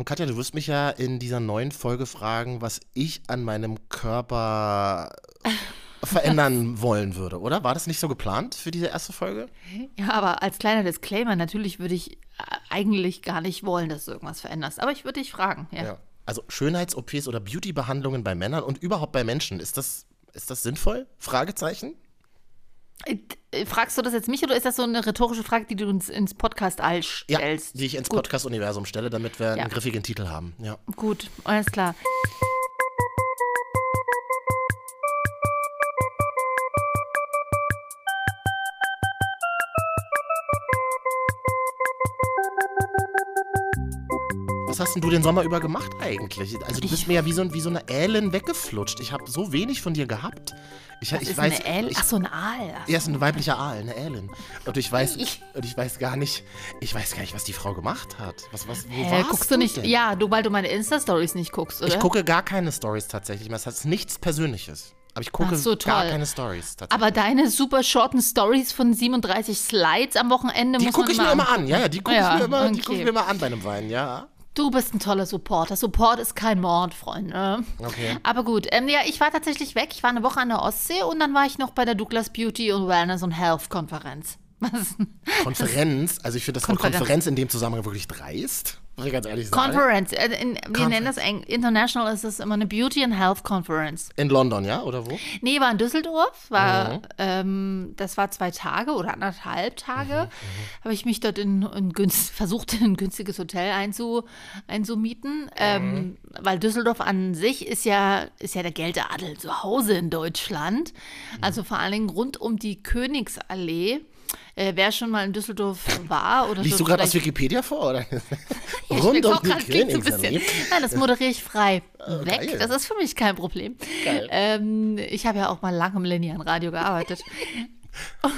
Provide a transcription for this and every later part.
Und Katja, du wirst mich ja in dieser neuen Folge fragen, was ich an meinem Körper verändern wollen würde, oder? War das nicht so geplant für diese erste Folge? Ja, aber als kleiner Disclaimer, natürlich würde ich äh, eigentlich gar nicht wollen, dass du irgendwas veränderst. Aber ich würde dich fragen, ja. Ja. Also Schönheits-OPs oder Beauty-Behandlungen bei Männern und überhaupt bei Menschen, ist das, ist das sinnvoll? Fragezeichen? Äh, Fragst du das jetzt mich oder ist das so eine rhetorische Frage, die du uns ins Podcast-All Ja, stellst? die ich ins. Podcast-Universum stelle, damit wir Ja. einen griffigen Titel haben. Ja. Gut, alles klar. Was hast denn du den Sommer über gemacht eigentlich? Also du bist mir ja wie so, wie so eine Älen weggeflutscht. Ich habe so wenig von dir gehabt. Ich, Das ich ist weiß, eine L. ich, Ach so, ein Aal. Ach er ist ein weiblicher Aal, eine Älin. Und ich weiß, Ich- und ich weiß gar nicht, ich weiß gar nicht, was die Frau gemacht hat. Was, was, wo Hä, warst guckst du nicht? Denn? Ja, du, weil du meine Insta-Stories nicht guckst, oder? Ich gucke gar keine Stories tatsächlich. Das heißt nichts Persönliches. Aber ich gucke so, gar keine Stories tatsächlich. Aber deine super shorten Stories von 37 Slides am Wochenende die muss gucke ich mir immer an. Ja, ja, die gucke Ja, ich mir immer, die okay. gucke ich mir immer an bei einem Wein, ja. Du bist ein toller Supporter. Support ist kein Mord, Freunde. Okay. Aber gut, ähm, ja, ich war tatsächlich weg. Ich war eine Woche an der Ostsee und dann war ich noch bei der Douglas Beauty und Wellness und Health Konferenz. Was? Konferenz, also ich finde das Wort Konferenz. Konferenz in dem Zusammenhang wirklich dreist. Muss ich ganz ehrlich sagen. Conference. Äh, in, wir Conference. nennen das eng, international ist es immer eine Beauty and Health Conference. In London, ja? Oder wo? Nee, war in Düsseldorf. War, Mhm. ähm, das war zwei Tage oder anderthalb Tage. Mhm, Habe ich mich dort in, in günst, versucht, in ein günstiges Hotel einzu, einzumieten. Ähm, Mhm. weil Düsseldorf an sich ist ja, ist ja der Geldadel zu Hause in Deutschland. Mhm. Also vor allen Dingen rund um die Königsallee. Äh, wer schon mal in Düsseldorf war oder Liest du gerade aus Wikipedia vor, oder? Ja, Rund um die grad, klingt so ein bisschen. Königsallee. Nein, das moderiere ich frei weg. geil. Das ist für mich kein Problem. Ähm, ich habe ja auch mal lange im linearen Radio gearbeitet.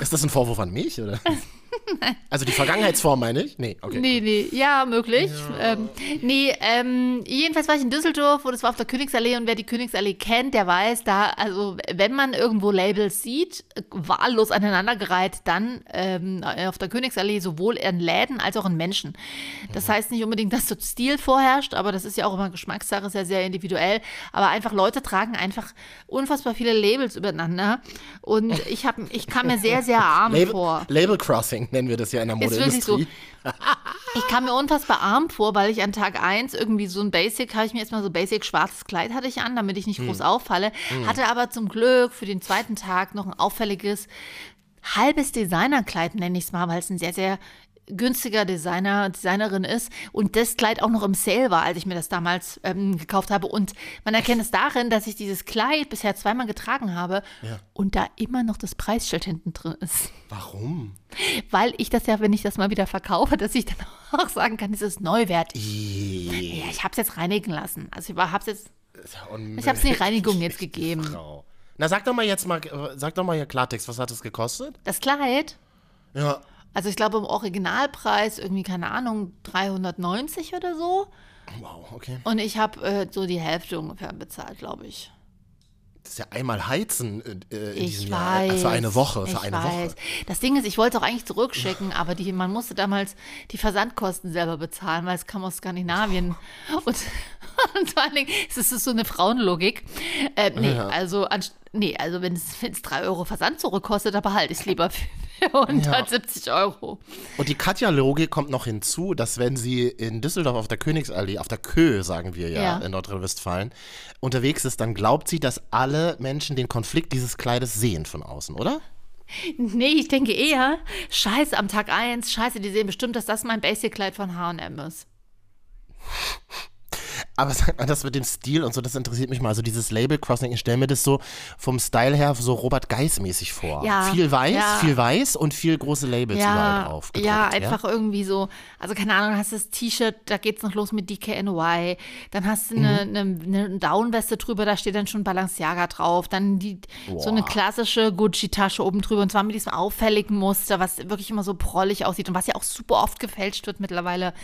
Ist das ein Vorwurf an mich, oder? Also die Vergangenheitsform meine ich? Nee, okay. Nee, nee, ja, möglich. Ähm, nee, ähm, jedenfalls war ich in Düsseldorf und es war auf der Königsallee und wer die Königsallee kennt, der weiß, da, also wenn man irgendwo Labels sieht, wahllos aneinandergereiht, dann ähm, auf der Königsallee sowohl in Läden als auch in Menschen. Das heißt nicht unbedingt, dass dort Stil vorherrscht, aber das ist ja auch immer Geschmackssache, ist ja sehr individuell. Aber einfach Leute tragen einfach unfassbar viele Labels übereinander und ich, hab, ich kam mir sehr, sehr arm Label, vor. Label Crossing nennen wir das ja in der wirklich so. Modeindustrie. Ich kam mir unfassbar arm vor, weil ich an Tag 1 irgendwie so ein Basic, habe ich mir erstmal so Basic schwarzes Kleid hatte ich an, damit ich nicht groß auffalle. Hatte aber zum Glück für den zweiten Tag noch ein auffälliges halbes Designerkleid, nenne ich es mal, weil es ein sehr, sehr günstiger Designer, Designerin ist und das Kleid auch noch im Sale war, als ich mir das damals ähm, gekauft habe. Und man erkennt es darin, dass ich dieses Kleid bisher zweimal getragen habe Ja. und da immer noch das Preisschild hinten drin ist. Warum? Weil ich das ja, wenn ich das mal wieder verkaufe, dass ich dann auch sagen kann, es ist neuwertig. Ja, ich habe es jetzt reinigen lassen. Also ich habe es jetzt, ich habe es in die Reinigung jetzt gegeben. Frau. Na, sag doch mal jetzt mal, äh, sag doch mal hier Klartext, was hat das gekostet? Das Kleid, Ja, also ich glaube im Originalpreis irgendwie, keine Ahnung, 390 oder so. wow, okay. Und ich habe äh, so die Hälfte ungefähr bezahlt, glaube ich. Das ist ja einmal heizen äh, in Ich diesem Jahr. weiß. Äh, Für eine Woche, für eine weiß. Woche. Das Ding ist, ich wollte auch eigentlich zurückschicken, aber die, man musste damals die Versandkosten selber bezahlen, weil es kam aus Skandinavien. Und, und vor allen Dingen, es ist so eine Frauenlogik. Äh, nee, Ja. also, nee, also wenn es, wenn es 3 Euro Versand zurückkostet, dann behalte ich es lieber für 170 Euro. Und die Katja-Logik kommt noch hinzu, dass wenn sie in Düsseldorf auf der Königsallee, auf der Kö, sagen wir ja, Ja. in Nordrhein-Westfalen, unterwegs ist, dann glaubt sie, dass alle Menschen den Konflikt dieses Kleides sehen von außen, oder? Nee, ich denke eher, scheiße, am Tag 1, scheiße, die sehen bestimmt, dass das mein Basic-Kleid von H&M ist. Aber sag mal, das mit dem Stil und so, das interessiert mich mal. Also dieses Label-Crossing, ich stelle mir das so vom Style her so Robert Geis-mäßig vor. Ja, viel weiß, ja. viel weiß und viel große Labels überall drauf. ja, einfach irgendwie so, also keine Ahnung, hast das T-Shirt, da geht's noch los mit DKNY, dann hast du eine, Mhm. eine, eine Downweste drüber, da steht dann schon Balenciaga drauf, dann die, so eine klassische Gucci-Tasche oben drüber und zwar mit diesem auffälligen Muster, was wirklich immer so prollig aussieht und was ja auch super oft gefälscht wird mittlerweile.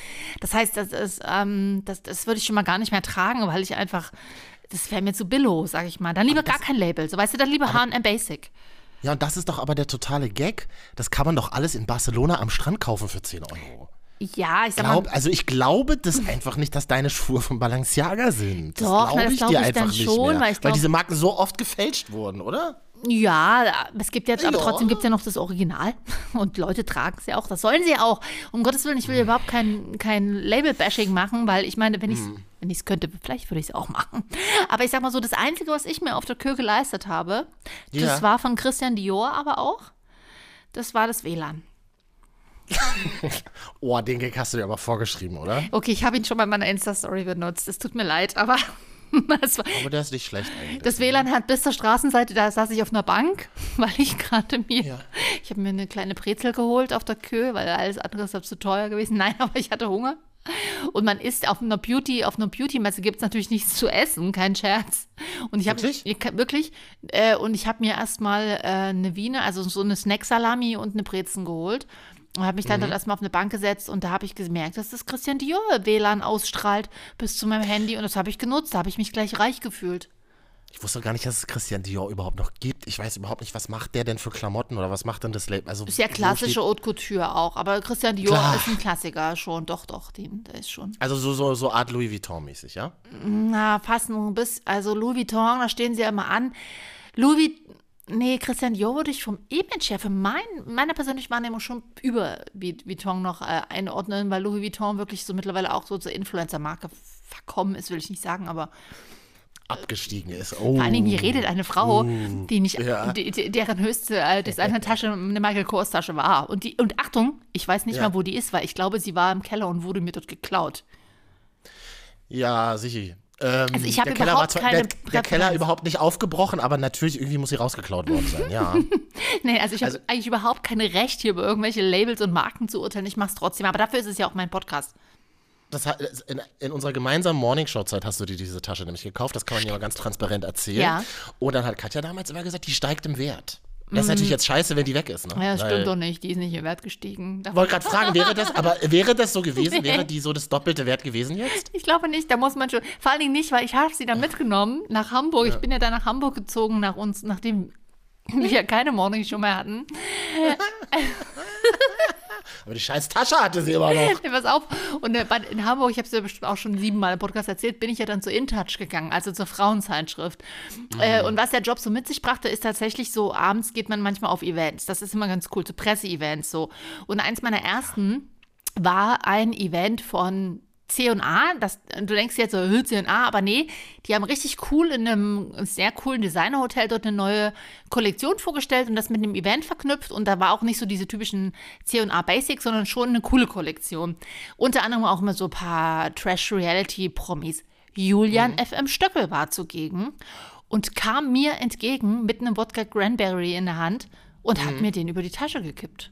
Das heißt, das ist, ähm, das, das würde ich schon mal gar nicht mehr tragen, weil ich einfach, das wäre mir zu billo, sag ich mal. Dann lieber gar kein Label, so weißt du, dann lieber H&M Basic. Ja, und das ist doch aber der totale Gag. Das kann man doch alles in Barcelona am Strand kaufen für 10 Euro. Ja, ich sag Glaub, mal, also ich glaube das einfach nicht, dass deine Schuhe von Balenciaga sind. Das Doch, na, glaube das ich glaub dir ich einfach dann nicht schon, mehr. weil ich glaub- diese Marken so oft gefälscht wurden, oder? Ja, es gibt jetzt, aber Ja. trotzdem gibt es ja noch das Original. Und Leute tragen es ja auch. Das sollen sie auch. Um Gottes Willen, ich will überhaupt kein, kein Label-Bashing machen, weil ich meine, wenn ich es wenn ich's könnte, vielleicht würde ich es auch machen. Aber ich sag mal so, das Einzige, was ich mir auf der Kür geleistet habe, das Ja. war von Christian Dior aber auch, das war das WLAN. Oh, den Gag hast du dir aber vorgeschrieben, oder? Okay, ich habe ihn schon bei meiner Insta-Story benutzt. Es tut mir leid, aber das, war, Aber der ist nicht schlecht eigentlich. das WLAN hat bis zur Straßenseite, da saß ich auf einer Bank, weil ich gerade mir, Ja. ich habe mir eine kleine Brezel geholt auf der Kö, weil alles andere ist zu teuer gewesen. Nein, aber ich hatte Hunger. Und man isst auf einer Beauty, auf einer Beauty-Messe gibt es natürlich nichts zu essen, kein Scherz. Und ich habe Wirklich? wirklich, äh, und ich habe mir erstmal äh, eine Wiener, also so eine Snack-Salami und eine Brezen geholt. Und habe mich dann Mhm. dort erstmal auf eine Bank gesetzt und da habe ich gemerkt, dass das Christian Dior WLAN ausstrahlt bis zu meinem Handy und das habe ich genutzt. Da habe ich mich gleich reich gefühlt. Ich wusste gar nicht, dass es Christian Dior überhaupt noch gibt. Ich weiß überhaupt nicht, was macht der denn für Klamotten oder was macht denn das Label? Also, Ist ja klassische Haute Couture auch, aber Christian Dior Klar. ist ein Klassiker schon. Doch, doch, den, der ist schon. Also so, so, so Art Louis Vuitton-mäßig, ja? Na, fast nur ein bisschen. Also Louis Vuitton, da stehen sie ja immer an. Louis Vuitton. Nee, Christian Dior würde ich vom Image her, für mein, meiner persönlichen Wahrnehmung schon über Vuitton noch äh, einordnen, weil Louis Vuitton wirklich so mittlerweile auch so zur Influencer-Marke verkommen ist, will ich nicht sagen, aber Abgestiegen ist. Oh. vor allen Dingen, hier redet eine Frau, die nicht, ja. die, deren höchste äh, Designertasche eine Michael Kors Tasche war. Und, die, und Achtung, ich weiß nicht Ja. mal, wo die ist, weil ich glaube, sie war im Keller und wurde mir dort geklaut. Ja, sicher. Ähm, Also ich habe der Keller überhaupt war zwar, keine der, der Keller überhaupt nicht aufgebrochen, aber natürlich irgendwie muss sie rausgeklaut worden sein, ja. Nee, also ich habe eigentlich überhaupt keine Recht, hier über irgendwelche Labels und Marken zu urteilen. Ich mache es trotzdem. Aber dafür ist es ja auch mein Podcast. Das hat, in, in unserer gemeinsamen Morningshow-Zeit hast du dir diese Tasche nämlich gekauft. Das kann man ja mal ganz transparent erzählen. Ja. Und dann hat Katja damals immer gesagt, die steigt im Wert. Das ist natürlich jetzt scheiße, wenn die weg ist. Ne? Mhm. Ja, das Weil- stimmt doch nicht. Die ist nicht im Wert gestiegen. Ich wollte gerade fragen, wäre das, aber wäre das so gewesen? Wäre die so das doppelte Wert gewesen jetzt? Ich glaube nicht, da muss man schon, vor allen Dingen nicht, weil ich habe sie dann mitgenommen nach Hamburg. Ich bin ja dann nach Hamburg gezogen, nach uns, nachdem wir ja keine Morning Show mehr hatten. Aber die scheiß Tasche hatte sie immer noch. Pass auf. Und äh, in Hamburg, ich habe es ja bestimmt auch schon siebenmal im Podcast erzählt, bin ich ja dann zu InTouch gegangen, also zur Frauenzeitschrift. Äh, und was der Job so mit sich brachte, ist tatsächlich so, abends geht man manchmal auf Events. Das ist immer ganz cool, zu Presseevents so. Und eins meiner ersten war ein Event von C&A, das, du denkst jetzt so, "Hä, C&A, aber nee, die haben richtig cool in einem sehr coolen Designerhotel dort eine neue Kollektion vorgestellt und das mit einem Event verknüpft und da war auch nicht so diese typischen C&A Basics, sondern schon eine coole Kollektion. Unter anderem auch immer so ein paar Trash-Reality-Promis. Julian FM Stöckel war zugegen und kam mir entgegen mit einem Wodka Cranberry in der Hand und hat mir den über die Tasche gekippt.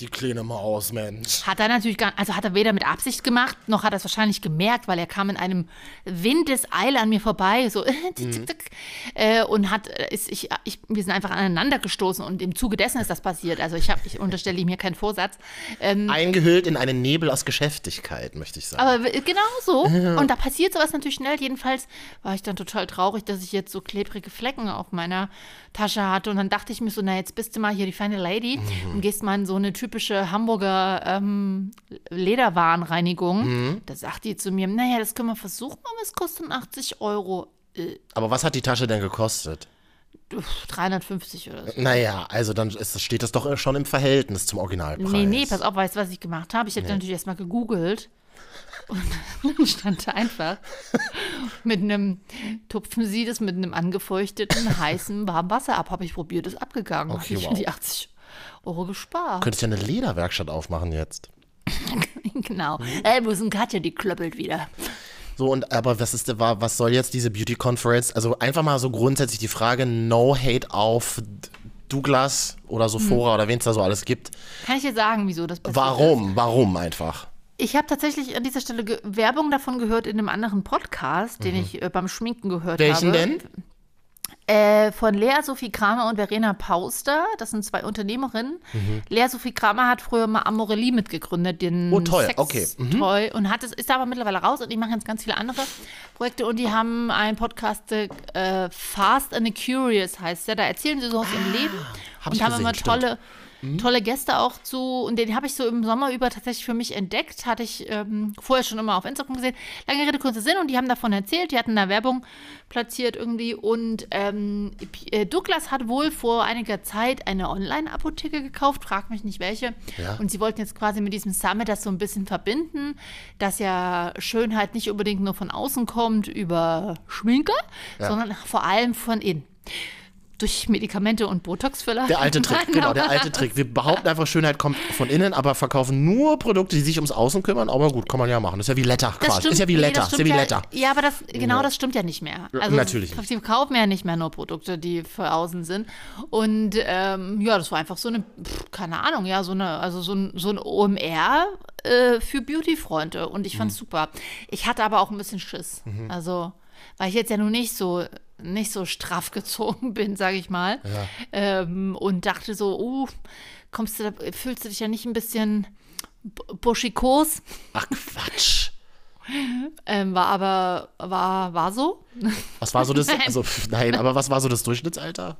Die kleine Maus, Mensch. Hat er natürlich gar, also hat er weder mit Absicht gemacht, noch hat er es wahrscheinlich gemerkt, weil er kam in einem Windeseile an mir vorbei, so tick, äh, und hat, äh, ist, ich, ich, wir sind einfach aneinander gestoßen und im Zuge dessen ist das passiert. Also ich habe, ich unterstelle ihm hier keinen Vorsatz. Ähm, Eingehüllt in einen Nebel aus Geschäftigkeit, möchte ich sagen. aber genau so. Und da passiert sowas natürlich schnell. Jedenfalls war ich dann total traurig, dass ich jetzt so klebrige Flecken auf meiner Tasche hatte. Und dann dachte ich mir so, na, jetzt bist du mal hier die feine Lady und gehst mal in so eine typische Hamburger ähm, Lederwarenreinigung. Da sagt die zu mir, naja, das können wir versuchen, aber es kostet 80 Euro. Äh, Aber was hat die Tasche denn gekostet? uff, 350 oder so. Naja, also dann ist, steht das doch schon im Verhältnis zum Originalpreis. Nee, nee, pass auf, weißt du, was ich gemacht habe? Ich habe natürlich erstmal gegoogelt. Und dann stand da einfach mit einem, tupfen Sie das mit einem angefeuchteten, heißen, warmen Wasser ab. Habe ich probiert, ist abgegangen. Okay, wow. die 80 Euro gespart. Könntest ja eine Lederwerkstatt aufmachen jetzt. genau. Wo ist denn Katja? Die klöppelt wieder. So, und aber was ist was soll jetzt diese Beauty Conference? Also einfach mal so grundsätzlich die Frage, no hate auf Douglas oder Hm. Sophora oder wen es da so alles gibt. Kann ich dir sagen, wieso das passiert ist? Warum? Warum einfach? Ich habe tatsächlich an dieser Stelle Werbung davon gehört in einem anderen Podcast, den ich äh, beim Schminken gehört Mhm. Welchen habe. denn? Äh, von Lea Sophie Kramer und Verena Pauster. Das sind zwei Unternehmerinnen. Lea Sophie Kramer hat früher mal Amorelie mitgegründet, den Mhm. Oh, toll, okay. Toy und hat es, ist aber mittlerweile raus und die machen jetzt ganz viele andere Projekte und die haben einen Podcast, äh, Fast and the Curious heißt der. Da erzählen sie so aus ihrem Leben Ah, hab und ich haben gesehen, immer stimmt. Tolle Tolle Gäste auch zu, und den habe ich so im Sommer über tatsächlich für mich entdeckt. Hatte ich ähm, vorher schon immer auf Instagram gesehen. Lange Rede, kurzer Sinn, und die haben davon erzählt. Die hatten da Werbung platziert irgendwie. Und ähm, äh, Douglas hat wohl vor einiger Zeit eine Online-Apotheke gekauft, frag mich nicht welche. Ja. Und sie wollten jetzt quasi mit diesem Summit das so ein bisschen verbinden, dass ja Schönheit nicht unbedingt nur von außen kommt über Schminke, sondern vor allem von innen. Durch Medikamente und Botox-Filler. Der alte Trick, genau, der alte Trick. Wir behaupten einfach, Schönheit kommt von innen, aber verkaufen nur Produkte, die sich ums Außen kümmern. Aber gut, kann man ja machen. Das ist ja wie Letter Das quasi. stimmt, ist ja wie nee, Letter. das ist ja wie Letter. Ja, aber das, genau das stimmt ja nicht mehr. Also, natürlich. Sie kaufen ja nicht mehr nur Produkte, die für außen sind. Und ähm, ja, das war einfach so eine, pff, keine Ahnung, ja, so eine, also so ein, so ein OMR äh, für Beauty-Freunde. Und ich Mhm. fand's super. Ich hatte aber auch ein bisschen Schiss. Also, weil ich jetzt ja nun nicht so nicht so straff gezogen bin, sage ich mal. Ähm, und dachte so, uh, kommst du, da, fühlst du dich ja nicht ein bisschen bu- buschikos? Ach Quatsch. Ähm, war aber, war, war so. Was war so das? Also, nein, aber was war so das Durchschnittsalter?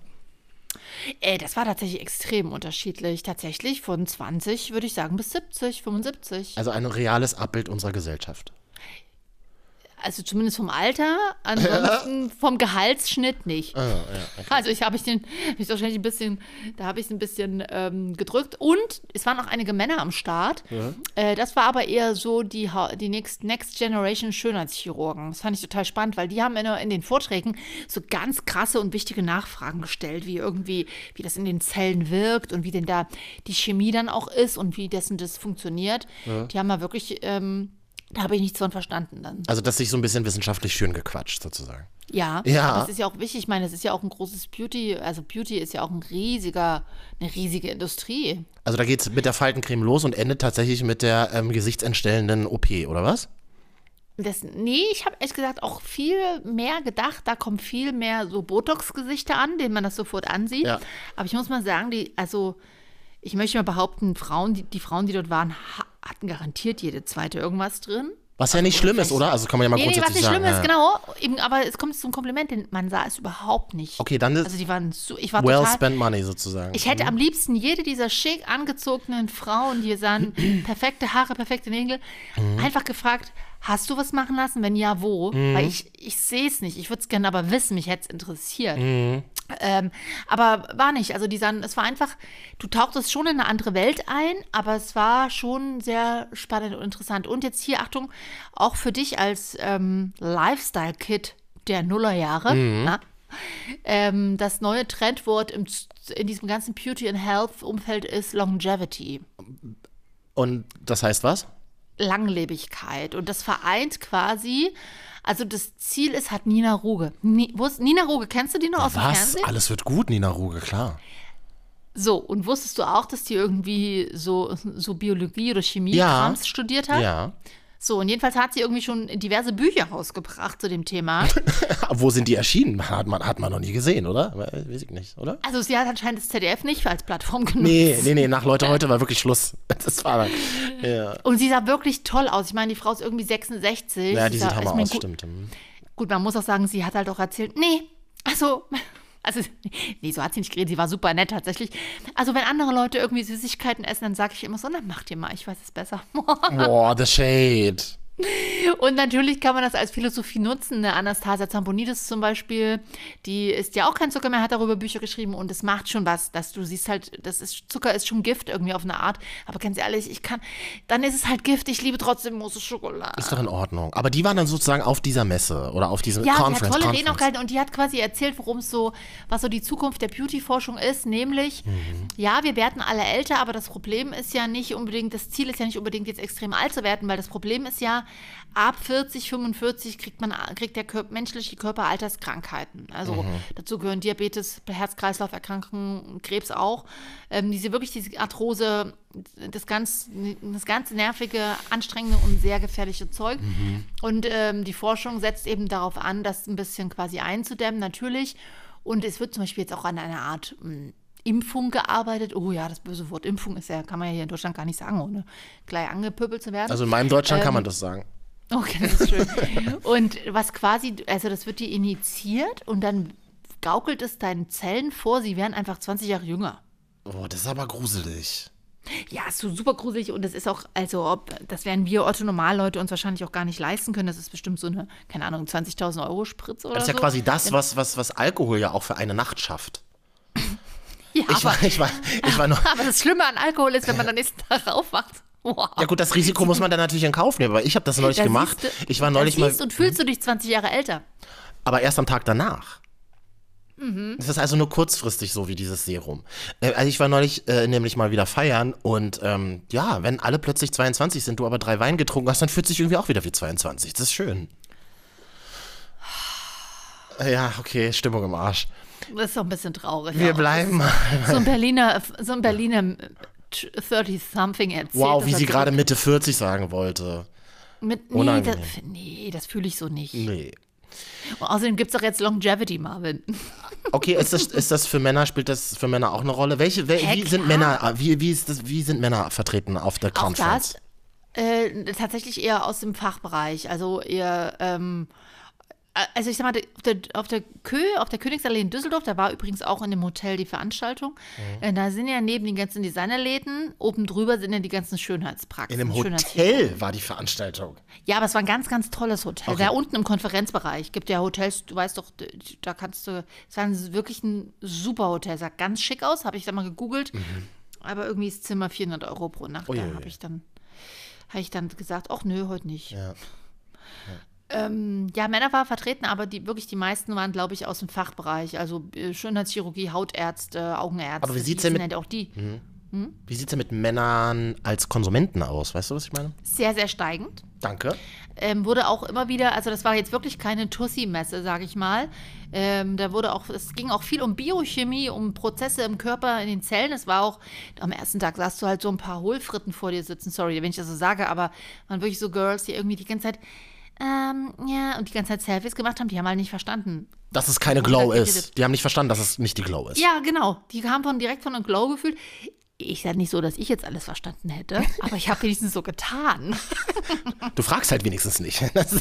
Äh, das war tatsächlich extrem unterschiedlich. Tatsächlich von 20, würde ich sagen, bis 70, 75. Also ein reales Abbild unserer Gesellschaft. Also zumindest vom Alter, ansonsten vom Gehaltsschnitt nicht. Ah, Also ich habe ich den, ich wahrscheinlich ein bisschen, da habe ich es ein bisschen ähm, gedrückt. Und es waren auch einige Männer am Start. Äh, das war aber eher so die, die Next, Next Generation Schönheitschirurgen. Das fand ich total spannend, weil die haben in, in den Vorträgen so ganz krasse und wichtige Nachfragen gestellt, wie irgendwie, wie das in den Zellen wirkt und wie denn da die Chemie dann auch ist und wie und das funktioniert. Die haben mal wirklich, ähm, da habe ich nichts von verstanden dann. Also das sich so ein bisschen wissenschaftlich schön gequatscht, sozusagen. Ja, Ja. das ist ja auch wichtig. Ich meine, es ist ja auch ein großes Beauty, also Beauty ist ja auch ein riesiger, eine riesige Industrie. Also da geht es mit der Faltencreme los und endet tatsächlich mit der ähm, gesichtsentstellenden OP, oder was? Das, nee, ich habe ehrlich gesagt auch viel mehr gedacht, da kommen viel mehr so Botox-Gesichter an, denen man das sofort ansieht. Ja. Aber ich muss mal sagen, die, also ich möchte mal behaupten, Frauen, die, die Frauen, die dort waren, hatten garantiert jede zweite irgendwas drin. Was ja nicht schlimm ist, oder? Also kann man ja mal Nee, nee, was grundsätzlich nicht sagen. schlimm ist, genau. Eben, aber es kommt zum Kompliment, denn man sah es überhaupt nicht. Okay, dann ist Also die waren so, ich war well total, spent money sozusagen. Ich hätte am liebsten jede dieser schick angezogenen Frauen, die sahen perfekte Haare, perfekte Nägel, einfach gefragt, hast du was machen lassen? Wenn ja, wo? Weil ich, ich sehe es nicht. Ich würde es gerne aber wissen, mich hätte es interessiert. Ähm, aber war nicht. Also die sahen, es war einfach, du tauchtest schon in eine andere Welt ein, aber es war schon sehr spannend und interessant. Und jetzt hier, Achtung, auch für dich als ähm, Lifestyle-Kid der Nullerjahre, na, ähm, das neue Trendwort im, in diesem ganzen Beauty and Health-Umfeld ist Longevity. Und das heißt was? Langlebigkeit. Und das vereint quasi, also das Ziel ist, hat Nina Ruge. Ni, wo ist Nina Ruge? Kennst du die noch aus dem Was? Fernsehen? Alles wird gut, Nina Ruge, klar. So, und wusstest du auch, dass die irgendwie so, so Biologie oder Chemie Ja. Krams studiert hat? Ja. So, und jedenfalls hat sie irgendwie schon diverse Bücher rausgebracht zu dem Thema. Wo sind die erschienen? Hat man, hat man noch nie gesehen, oder? Weiß ich nicht, oder? Also sie hat anscheinend das ZDF nicht als Plattform genutzt. Nee, nee, nee, nach Leute heute war wirklich Schluss. Das war dann. Ja, Und sie sah wirklich toll aus. Ich meine, die Frau ist irgendwie 66. ja die sah- sieht Hammer ich meine, aus, gut, stimmt. Hm. Gut, man muss auch sagen, sie hat halt auch erzählt, nee, also, also, nee, so hat sie nicht geredet, sie war super nett tatsächlich. Also, wenn andere Leute irgendwie Süßigkeiten essen, dann sage ich immer so, na, macht ihr mal, ich weiß es besser. Boah, the shade. Und natürlich kann man das als Philosophie nutzen. Eine Anastasia Zamponidis zum Beispiel, die ist ja auch kein Zucker mehr, hat darüber Bücher geschrieben und es macht schon was, dass du siehst halt, das ist, Zucker ist schon Gift irgendwie auf eine Art. Aber ganz ehrlich, ich kann, dann ist es halt Gift, ich liebe trotzdem Mousse Schokolade. Ist doch in Ordnung. Aber die waren dann sozusagen auf dieser Messe oder auf diesem Ja, die Conference. hat tolle. Reden auch gehalten und die hat quasi erzählt, worum es so, was so die Zukunft der Beauty-Forschung ist, nämlich, Mhm. ja, wir werden alle älter, aber das Problem ist ja nicht unbedingt, das Ziel ist ja nicht unbedingt jetzt extrem alt zu werden, weil das Problem ist ja, ab 40, 45 kriegt man, kriegt der Kör menschliche Körper Alterskrankheiten. Also Mhm. dazu gehören Diabetes, Herz-Kreislauf-Erkrankungen, Krebs auch. Ähm, diese wirklich diese Arthrose, das ganz, das ganze nervige, anstrengende und sehr gefährliche Zeug. Und ähm, die Forschung setzt eben darauf an, das ein bisschen quasi einzudämmen, natürlich. Und es wird zum Beispiel jetzt auch an einer Art mh, Impfung gearbeitet. Oh ja, das böse Wort Impfung ist ja, kann man ja hier in Deutschland gar nicht sagen, ohne gleich angepöbelt zu werden. Also in meinem Deutschland Ähm, kann man das sagen. Okay, das ist schön. und was quasi, also das wird dir initiiert und dann gaukelt es deinen Zellen vor, sie wären einfach 20 Jahre jünger. Oh, das ist aber gruselig. Ja, ist so super gruselig und es ist auch, also ob, das werden wir Otto Normalleute uns wahrscheinlich auch gar nicht leisten können. Das ist bestimmt so eine, keine Ahnung, 20.000 Euro Spritze oder Das ist so. ja quasi das, was, was, was Alkohol ja auch für eine Nacht schafft. Ja, Ich aber, war, ich war, ich war noch. aber das Schlimme an Alkohol ist, wenn man am nächsten Tag aufwacht. Wow. Ja gut, das Risiko muss man dann natürlich in Kauf nehmen, aber ich habe das neulich Da gemacht. du- ich war da neulich mal, siehst und fühlst du dich 20 Jahre älter. aber erst am Tag danach. Mhm. Das ist also nur kurzfristig so wie dieses Serum. Äh, Also ich war neulich äh, nämlich mal wieder feiern und ähm, ja, wenn alle plötzlich 22 sind, du aber drei Wein getrunken hast, dann fühlt sich irgendwie auch wieder wie 22. Das ist schön. Ja, okay, Stimmung im Arsch. Das ist doch ein bisschen traurig. Wir auch. bleiben mal. So ein Berliner, so ein Berliner 30-something erzählt. Wow, wie sie gerade Mitte 40 sagen wollte. Mit, nee, das, nee, das fühle ich so nicht. Nee. Und außerdem gibt es doch jetzt Longevity, Marvin. Okay, ist das, ist das für Männer, spielt das für Männer auch eine Rolle? Welche, wel, wie sind. Männer, wie, wie, ist das, wie sind Männer vertreten auf der Auch Conference? das äh, tatsächlich eher aus dem Fachbereich. Also eher, ähm, äh, also ich sag mal, auf der, auf der Kö, auf der Königsallee in Düsseldorf, da war übrigens auch in dem Hotel die Veranstaltung. Mhm. Äh, da sind ja neben den ganzen Designerläden, oben drüber sind ja die ganzen Schönheitspraxen. In einem Schönheits- Hotel war die Veranstaltung. Ja, aber es war ein ganz, ganz tolles Hotel. Da unten im Konferenzbereich gibt ja Hotels, du weißt doch, da kannst du, es war wirklich ein super Hotel, sah ganz schick aus, habe ich da mal gegoogelt. Aber irgendwie ist Zimmer 400 Euro pro Nacht. Da Uiuiui. habe ich dann, habe ich dann gesagt, ach nö, heute nicht. Ja. Ähm, ja, Männer waren vertreten, aber die wirklich die meisten waren, glaube ich, aus dem Fachbereich. Also äh, Schönheitschirurgie, Hautärzte, Augenärzte. Aber wie sieht's die denn mit- halt auch die. Wie sieht es denn mit Männern als Konsumenten aus? Weißt du, was ich meine? Sehr, sehr steigend. Danke. ähm, wurde auch immer wieder, also das war jetzt wirklich keine Tussi-Messe, sage ich mal. Ähm, da wurde auch, es ging auch viel um Biochemie, um Prozesse im Körper, in den Zellen. Es war auch, am ersten Tag sahst du halt so ein paar Hohlfritten vor dir sitzen, sorry, wenn ich das so sage, aber waren wirklich so Girls, die irgendwie die ganze Zeit, ähm, ja, und die ganze Zeit Selfies gemacht haben, die haben halt nicht verstanden. Dass es keine Glow ist. Die haben nicht verstanden, dass es nicht die Glow ist. Ja, genau. Die kamen von, direkt von einem Glow gefühlt. Ich sage nicht so, dass ich jetzt alles verstanden hätte, aber ich habe wenigstens so getan. Du fragst halt wenigstens nicht. Ist-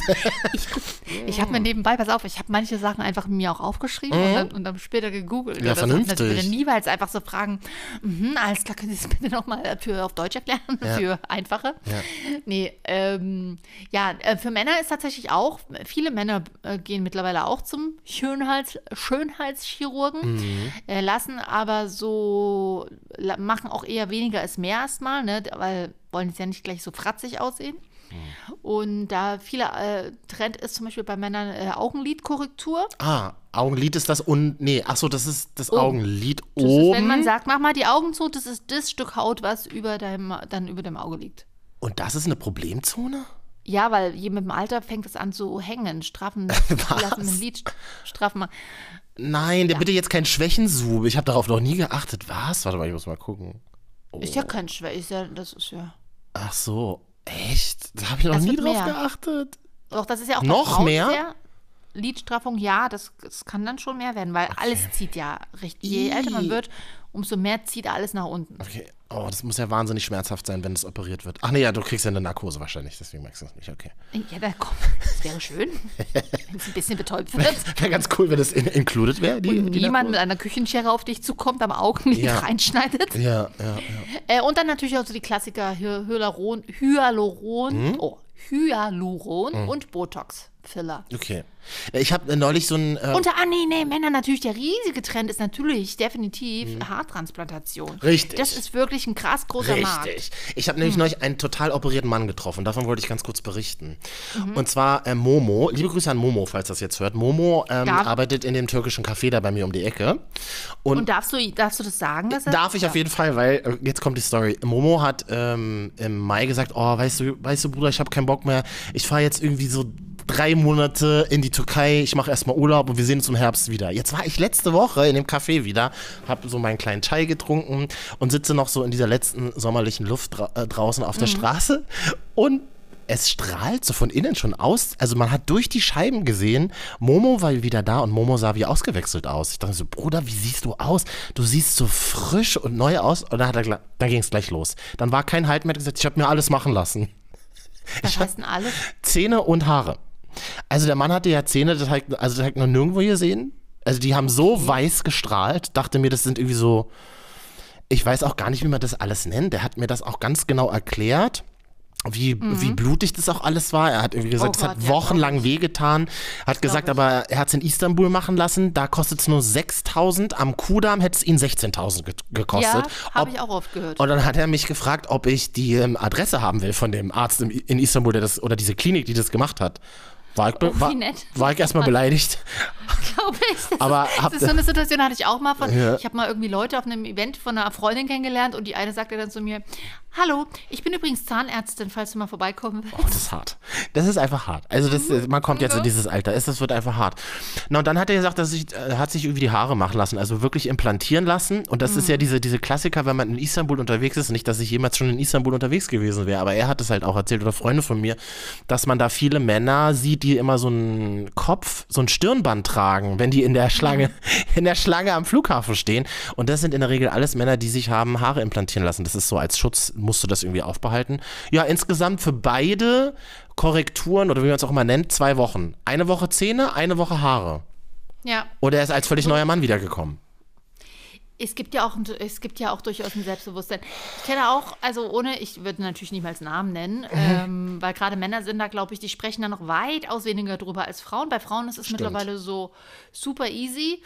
Ich habe mir nebenbei, pass auf, ich habe manche Sachen einfach mir auch aufgeschrieben und, dann, und dann später gegoogelt. Mhm. Ja, vernünftig. Ich würde niemals einfach so fragen, mhm, alles klar, können Sie das bitte nochmal für auf Deutsch erklären, Ja. für einfache? Ja. Nee, ähm, ja, äh, für Männer ist tatsächlich auch, viele Männer äh, gehen mittlerweile auch zum Schönheits, Schönheitschirurgen, Mhm. äh, lassen aber so, machen auch eher weniger ist mehr erstmal, ne, weil wollen jetzt ja nicht gleich so fratzig aussehen. Und da viele äh, Trend ist zum Beispiel bei Männern äh, Augenlidkorrektur. ah, Augenlid ist das und. Nee, ach so, das ist das Oben. Augenlid Das oben. ist, wenn man sagt, mach mal die Augen zu, das ist das Stück Haut, was über deinem, dann über dem Auge liegt. und das ist eine Problemzone? Ja, weil je mit dem Alter fängt es an zu hängen, straffen, lassen dem Lid straffen. Nein, der bitte jetzt kein Schwächenzoom. Ich habe darauf noch nie geachtet. Was? Warte mal, ich muss mal gucken. Ist ja kein Schwer, ist ja, das ist ja. Ach so, echt? Da habe ich noch Das nie drauf mehr. geachtet. Doch, das ist ja auch Noch mehr? Sehr, Lidstraffung, ja, das, das kann dann schon mehr werden, weil alles zieht ja richtig. Je älter man wird, umso mehr zieht alles nach unten. Okay. Oh, das muss ja wahnsinnig schmerzhaft sein, wenn es operiert wird. Ach nee, ja, du kriegst ja eine Narkose wahrscheinlich, deswegen merkst du es nicht. Okay. Ja, da komm, das wäre schön, wenn es ein bisschen betäubt wird. Wäre ganz cool, wenn das in included wäre. Die, Und die niemand mit einer Küchenschere auf dich zukommt, am Augenlid Ja. reinschneidet. Ja, ja, ja. Äh, und dann natürlich auch so die Klassiker Hy Hyaluron, Hyaluron, Hm? oh, Hyaluron und Botox-Filler. Okay. Ich habe neulich so ein. Äh, Und ah, nee, nee, Männer natürlich, der riesige Trend ist natürlich definitiv Haartransplantation. Hm. Richtig. Das ist wirklich ein krass großer Markt. Richtig. Ich habe nämlich neulich einen total operierten Mann getroffen. Davon wollte ich ganz kurz berichten. Mhm. Und zwar äh, Momo. Liebe Grüße an Momo, falls das jetzt hört. Momo ähm, arbeitet in dem türkischen Café da bei mir um die Ecke. Und, Und darfst du, darfst du das sagen? Dass darf ich auf jeden Fall, weil äh, jetzt kommt die Story. Momo hat ähm, im Mai gesagt, oh, weißt du, weißt du, Bruder, ich habe keinen Bock mehr. Ich fahre jetzt irgendwie so drei Monate in die Türkei. Ich mache erstmal Urlaub und wir sehen uns im Herbst wieder. Jetzt war ich letzte Woche in dem Café wieder, habe so meinen kleinen Chai getrunken und sitze noch so in dieser letzten sommerlichen Luft dra äh, draußen auf der Straße und es strahlt so von innen schon aus. Also man hat durch die Scheiben gesehen, Momo war wieder da und Momo sah wie ausgewechselt aus. Ich dachte so, Bruder, wie siehst du aus? Du siehst so frisch und neu aus. Und dann, hat er, dann ging es gleich los. Dann war kein Halt mehr, gesagt, ich habe mir alles machen lassen. Was heißt denn alles? Zähne und Haare. Also der Mann hatte ja Zähne, das hat, also das hat noch nirgendwo gesehen. Also die haben so weiß gestrahlt, dachte mir, das sind irgendwie so, ich weiß auch gar nicht, wie man das alles nennt. Der hat mir das auch ganz genau erklärt. Wie, wie blutig das auch alles war. Er hat irgendwie gesagt, Mhm. Oh es hat Gott, ja, wochenlang wehgetan. Hat gesagt, ich. aber er hat es in Istanbul machen lassen. Da kostet es nur 6.000. Am Kudamm hätte es ihn 16.000 ge gekostet. Ja, habe ich auch oft gehört. und dann hat er mich gefragt, ob ich die ähm, Adresse haben will von dem Arzt im, in Istanbul, der das, oder diese Klinik, die das gemacht hat. War ich, Oh, war, war ich erstmal beleidigt. glaube ich. Das Aber ist, das ist so eine Situation hatte ich auch mal von. Ja. Ich habe mal irgendwie Leute auf einem Event von einer Freundin kennengelernt und die eine sagte dann zu mir: Hallo, ich bin übrigens Zahnärztin, falls du mal vorbeikommen willst. Oh, das ist hart. Das ist einfach hart. Also das, man kommt jetzt in dieses Alter, es das wird einfach hart. Na und dann hat er gesagt, dass sich, er hat sich irgendwie die Haare machen lassen, also wirklich implantieren lassen. Und das ist ja diese, diese Klassiker, wenn man in Istanbul unterwegs ist. Nicht, dass ich jemals schon in Istanbul unterwegs gewesen wäre, aber er hat es halt auch erzählt oder Freunde von mir, dass man da viele Männer sieht, die immer so einen Kopf, so ein Stirnband tragen, wenn die in der Schlange, in der Schlange am Flughafen stehen. Und das sind in der Regel alles Männer, die sich haben Haare implantieren lassen. Das ist so als Schutz, musst du das irgendwie aufbehalten. Ja, insgesamt für beide Korrekturen oder wie man es auch immer nennt, zwei Wochen. Eine Woche Zähne, eine Woche Haare. Ja, Oder er ist als völlig neuer Mann wiedergekommen. Es gibt ja auch, ein- es gibt ja auch durchaus ein Selbstbewusstsein. Ich kenne auch, also ohne, ich würde natürlich niemals Namen nennen, ähm, weil gerade Männer sind da, glaube ich, die sprechen da noch weitaus weniger drüber als Frauen. Bei Frauen ist es mittlerweile so super easy.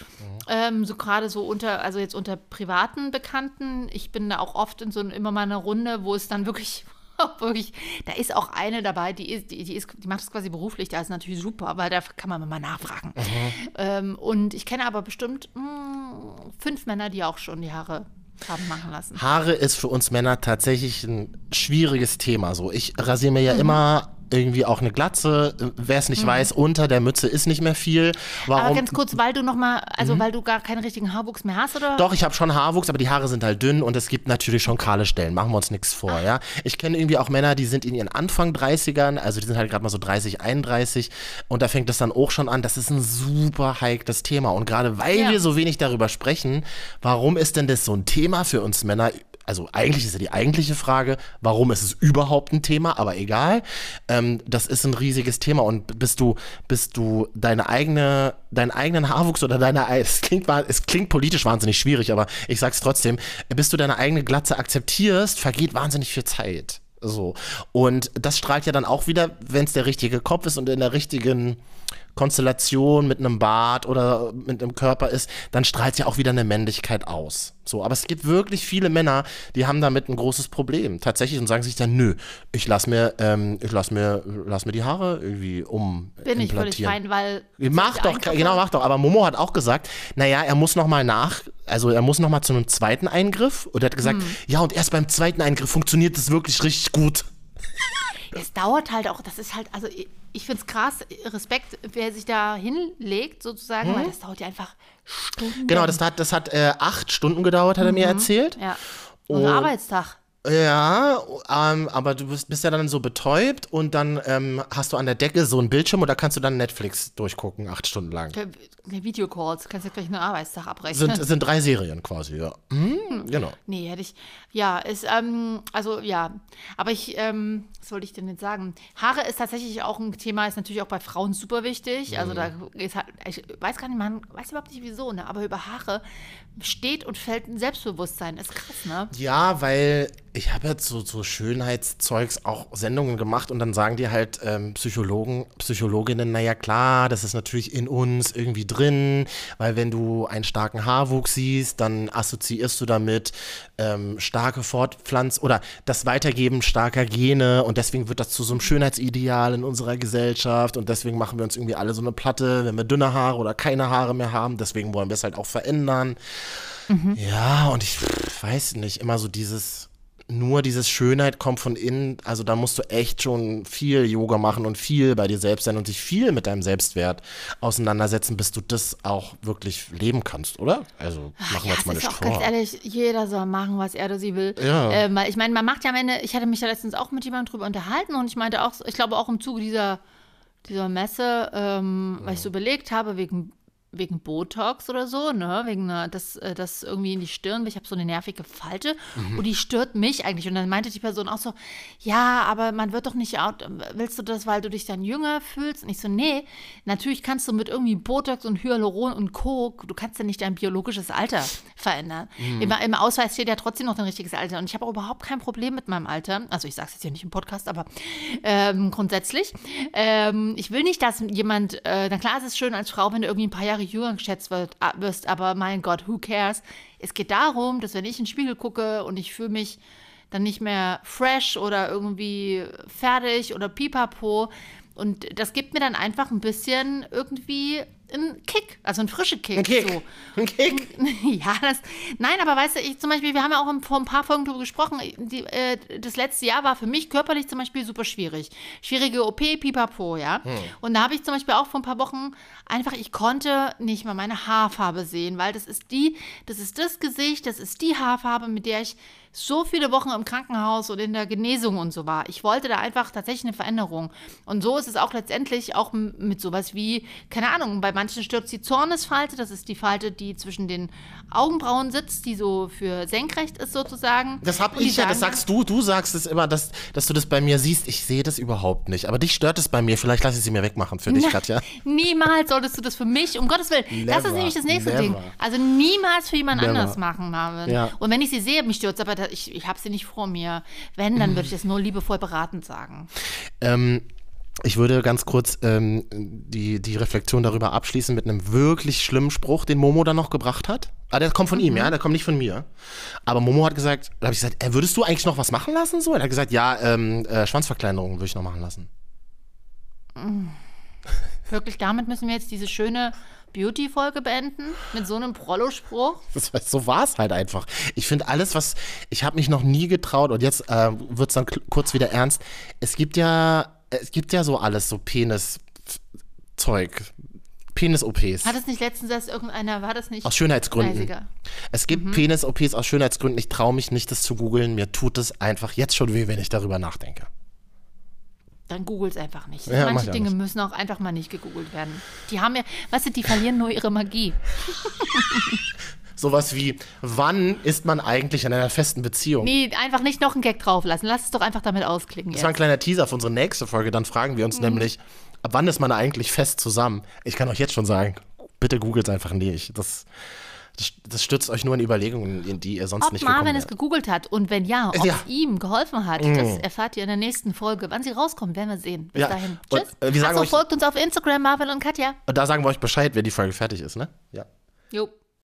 Ähm, so gerade so unter, also jetzt unter privaten Bekannten. Ich bin da auch oft in so immer mal einer Runde, wo es dann wirklich wirklich, da ist auch eine dabei, die ist, die, die ist, die macht es quasi beruflich, da ist natürlich super, weil da kann man mal nachfragen. Ähm, und ich kenne aber bestimmt mh, fünf Männer, die auch schon die Haare haben machen lassen. Haare ist für uns Männer tatsächlich ein schwieriges Thema. So, ich rasiere mir ja Mhm. immer irgendwie auch eine Glatze. Wer es nicht weiß, unter der Mütze ist nicht mehr viel. Warum? Aber ganz kurz, weil du noch mal, also weil du gar keinen richtigen Haarwuchs mehr hast, oder? Doch, ich habe schon Haarwuchs, aber die Haare sind halt dünn und es gibt natürlich schon kahle Stellen. Machen wir uns nichts vor, ja. Ich kenne irgendwie auch Männer, die sind in ihren Anfang 30ern, also die sind halt gerade mal so 30, 31 und da fängt es dann auch schon an. Das ist ein super heikles Thema und gerade weil Ja. wir so wenig darüber sprechen, warum ist denn das so ein Thema für uns Männer? Also eigentlich ist ja die eigentliche Frage, warum ist es überhaupt ein Thema, aber egal. Ähm, das ist ein riesiges Thema und bist du, bist du deine eigene, deinen eigenen Haarwuchs oder deine, es klingt, es klingt politisch wahnsinnig schwierig, aber ich sag's trotzdem, bis du deine eigene Glatze akzeptierst, vergeht wahnsinnig viel Zeit. So. Und das strahlt ja dann auch wieder, wenn es der richtige Kopf ist und in der richtigen Konstellation mit einem Bart oder mit einem Körper ist, dann strahlt ja auch wieder eine Männlichkeit aus. So, aber es gibt wirklich viele Männer, die haben damit ein großes Problem. Tatsächlich und sagen sich dann, nö, ich lass mir, ähm, ich lass mir, lass mir die Haare irgendwie um Bin ich völlig fein, weil. Mach doch, genau, mach doch. Aber Momo hat auch gesagt, naja, er muss noch mal nach, also er muss noch mal zu einem zweiten Eingriff. Und er hat gesagt, Hm. ja, und erst beim zweiten Eingriff funktioniert das wirklich richtig gut. Es dauert halt auch, das ist halt, also ich, ich finde es krass, Respekt, wer sich da hinlegt, sozusagen, weil das dauert ja einfach Stunden. Genau, das hat, das hat äh, acht Stunden gedauert, hat er mir erzählt. Ja. Und Und- Arbeitstag. Ja, ähm, aber du bist, bist ja dann so betäubt und dann ähm, hast du an der Decke so einen Bildschirm und da kannst du dann Netflix durchgucken, acht Stunden lang. Der Videocalls, kannst ja gleich einen Arbeitstag abrechnen. Sind, sind drei Serien quasi, ja. Mhm, genau. Nee, hätte ich. Ja, ist, ähm, also ja. Aber ich, ähm, was wollte ich denn jetzt sagen? Haare ist tatsächlich auch ein Thema, ist natürlich auch bei Frauen super wichtig. Also da ist halt, ich weiß gar nicht, man weiß überhaupt nicht wieso, ne? Aber über Haare steht und fällt ein Selbstbewusstsein. Ist krass, ne? Ja, weil ich habe jetzt so, so Schönheitszeugs auch Sendungen gemacht und dann sagen die halt ähm, Psychologen, Psychologinnen, naja klar, das ist natürlich in uns irgendwie drin, weil wenn du einen starken Haarwuchs siehst, dann assoziierst du damit ähm, starke Fortpflanz oder das Weitergeben starker Gene und deswegen wird das zu so einem Schönheitsideal in unserer Gesellschaft und deswegen machen wir uns irgendwie alle so eine Platte, wenn wir dünne Haare oder keine Haare mehr haben, deswegen wollen wir es halt auch verändern. Ja, und ich weiß nicht, immer so dieses, nur dieses Schönheit kommt von innen, also da musst du echt schon viel Yoga machen und viel bei dir selbst sein und dich viel mit deinem Selbstwert auseinandersetzen, bis du das auch wirklich leben kannst, oder? Also machen wir Ja, uns mal ist auch ganz ehrlich, jeder soll machen, was er oder sie will. Ja. Weil ich meine, man macht ja am Ende, ich hatte mich ja letztens auch mit jemandem drüber unterhalten und ich meinte auch, ich glaube auch im Zuge dieser, dieser Messe, ähm, weil ich so überlegt habe, wegen wegen Botox oder so, ne, wegen einer, das, äh, das irgendwie in die Stirn, ich habe so eine nervige Falte Mhm. und die stört mich eigentlich. Und dann meinte die Person auch so, ja, aber man wird doch nicht, out, willst du das, weil du dich dann jünger fühlst? Und ich so, nee, natürlich kannst du mit irgendwie Botox und Hyaluron und Co., du kannst ja nicht dein biologisches Alter verändern. Mhm. Im, Im Ausweis steht ja trotzdem noch dein richtiges Alter. Und ich habe auch überhaupt kein Problem mit meinem Alter. Also ich sage es jetzt hier nicht im Podcast, aber ähm, grundsätzlich. Ähm, ich will nicht, dass jemand, äh, na klar, es ist schön als Frau, wenn du irgendwie ein paar Jahre jünger geschätzt ah, wirst, aber mein Gott, who cares? Es geht darum, dass wenn ich in den Spiegel gucke und ich fühle mich dann nicht mehr fresh oder irgendwie fertig oder pipapo. Und das gibt mir dann einfach ein bisschen irgendwie einen Kick, also einen frischen Kick. Ein Kick. So. Ein Kick. Ja, das. Nein, aber weißt du, ich zum Beispiel, wir haben ja auch vor ein paar Folgen darüber gesprochen. Die, äh, das letzte Jahr war für mich körperlich zum Beispiel super schwierig. Schwierige OP, pipapo, ja. Und da habe ich zum Beispiel auch vor ein paar Wochen einfach, ich konnte nicht mal meine Haarfarbe sehen, weil das ist die, das ist das Gesicht, das ist die Haarfarbe, mit der ich so viele Wochen im Krankenhaus und in der Genesung und so war. Ich wollte da einfach tatsächlich eine Veränderung. Und so ist es auch letztendlich auch mit sowas wie, keine Ahnung, bei manchen stürzt die Zornesfalte, das ist die Falte, die zwischen den Augenbrauen sitzt, die so für senkrecht ist sozusagen. Das hab ich ja, das sagst du. Du sagst es immer, dass, dass du das bei mir siehst. Ich sehe das überhaupt nicht. Aber dich stört es bei mir. Vielleicht lasse ich sie mir wegmachen für dich, Na, Katja. Niemals solltest du das für mich, um Gottes Willen. das ist Never, nämlich das nächste never. Ding. Also niemals für jemand Never. anders machen, Marvin. Ja. Und wenn ich sie sehe, mich stürzt, aber ich, ich habe sie nicht vor mir. Wenn, dann würde ich das nur liebevoll beratend sagen. Ähm, ich würde ganz kurz ähm, die, die Reflexion darüber abschließen mit einem wirklich schlimmen Spruch, den Momo dann noch gebracht hat. Ah, der kommt von ihm, ja, der kommt nicht von mir. Aber Momo hat gesagt, da habe ich gesagt, äh, würdest du eigentlich noch was machen lassen? So, er hat gesagt, ja, ähm, äh, Schwanzverkleinerung würde ich noch machen lassen. Wirklich, damit müssen wir jetzt diese schöne Beauty-Folge beenden. Mit so einem Prollo-Spruch. So war es halt einfach. Ich finde alles, was ich habe mich noch nie getraut und jetzt äh, wird es dann kurz wieder ernst. Es gibt ja, es gibt ja so alles, so Penis-Zeug, Penis-OPs. Hat es nicht letztens erst irgendeiner, war das nicht? Aus Schönheitsgründen. Eisiger. Es gibt Penis-OPs aus Schönheitsgründen. Ich traue mich nicht, das zu googeln. Mir tut es einfach jetzt schon weh, wenn ich darüber nachdenke. Dann googles einfach nicht. Ja, Manche Dinge nicht. müssen auch einfach mal nicht gegoogelt werden. Die haben ja, weißt du, die verlieren nur ihre Magie. Sowas wie, wann ist man eigentlich in einer festen Beziehung? Nee, einfach nicht noch einen Gag drauflassen. Lass es doch einfach damit ausklingen Das war ein jetzt. kleiner Teaser für unsere nächste Folge. Dann fragen wir uns Mhm. nämlich, ab wann ist man eigentlich fest zusammen? Ich kann euch jetzt schon sagen, bitte googelt einfach nicht. Das, das, das stützt euch nur in Überlegungen, in die ihr sonst Ob nicht Marvin gekommen es wärt. gegoogelt hat und wenn ja, ob Ja. Es ihm geholfen hat, das erfahrt ihr in der nächsten Folge. Wann sie rauskommt, werden wir sehen. Bis Ja, dahin. und, Tschüss. äh, wir sagen Achso, euch- folgt uns auf Instagram, Marvin und Katja. Und da sagen wir euch Bescheid, wenn die Folge fertig ist, ne? Ja. Jo.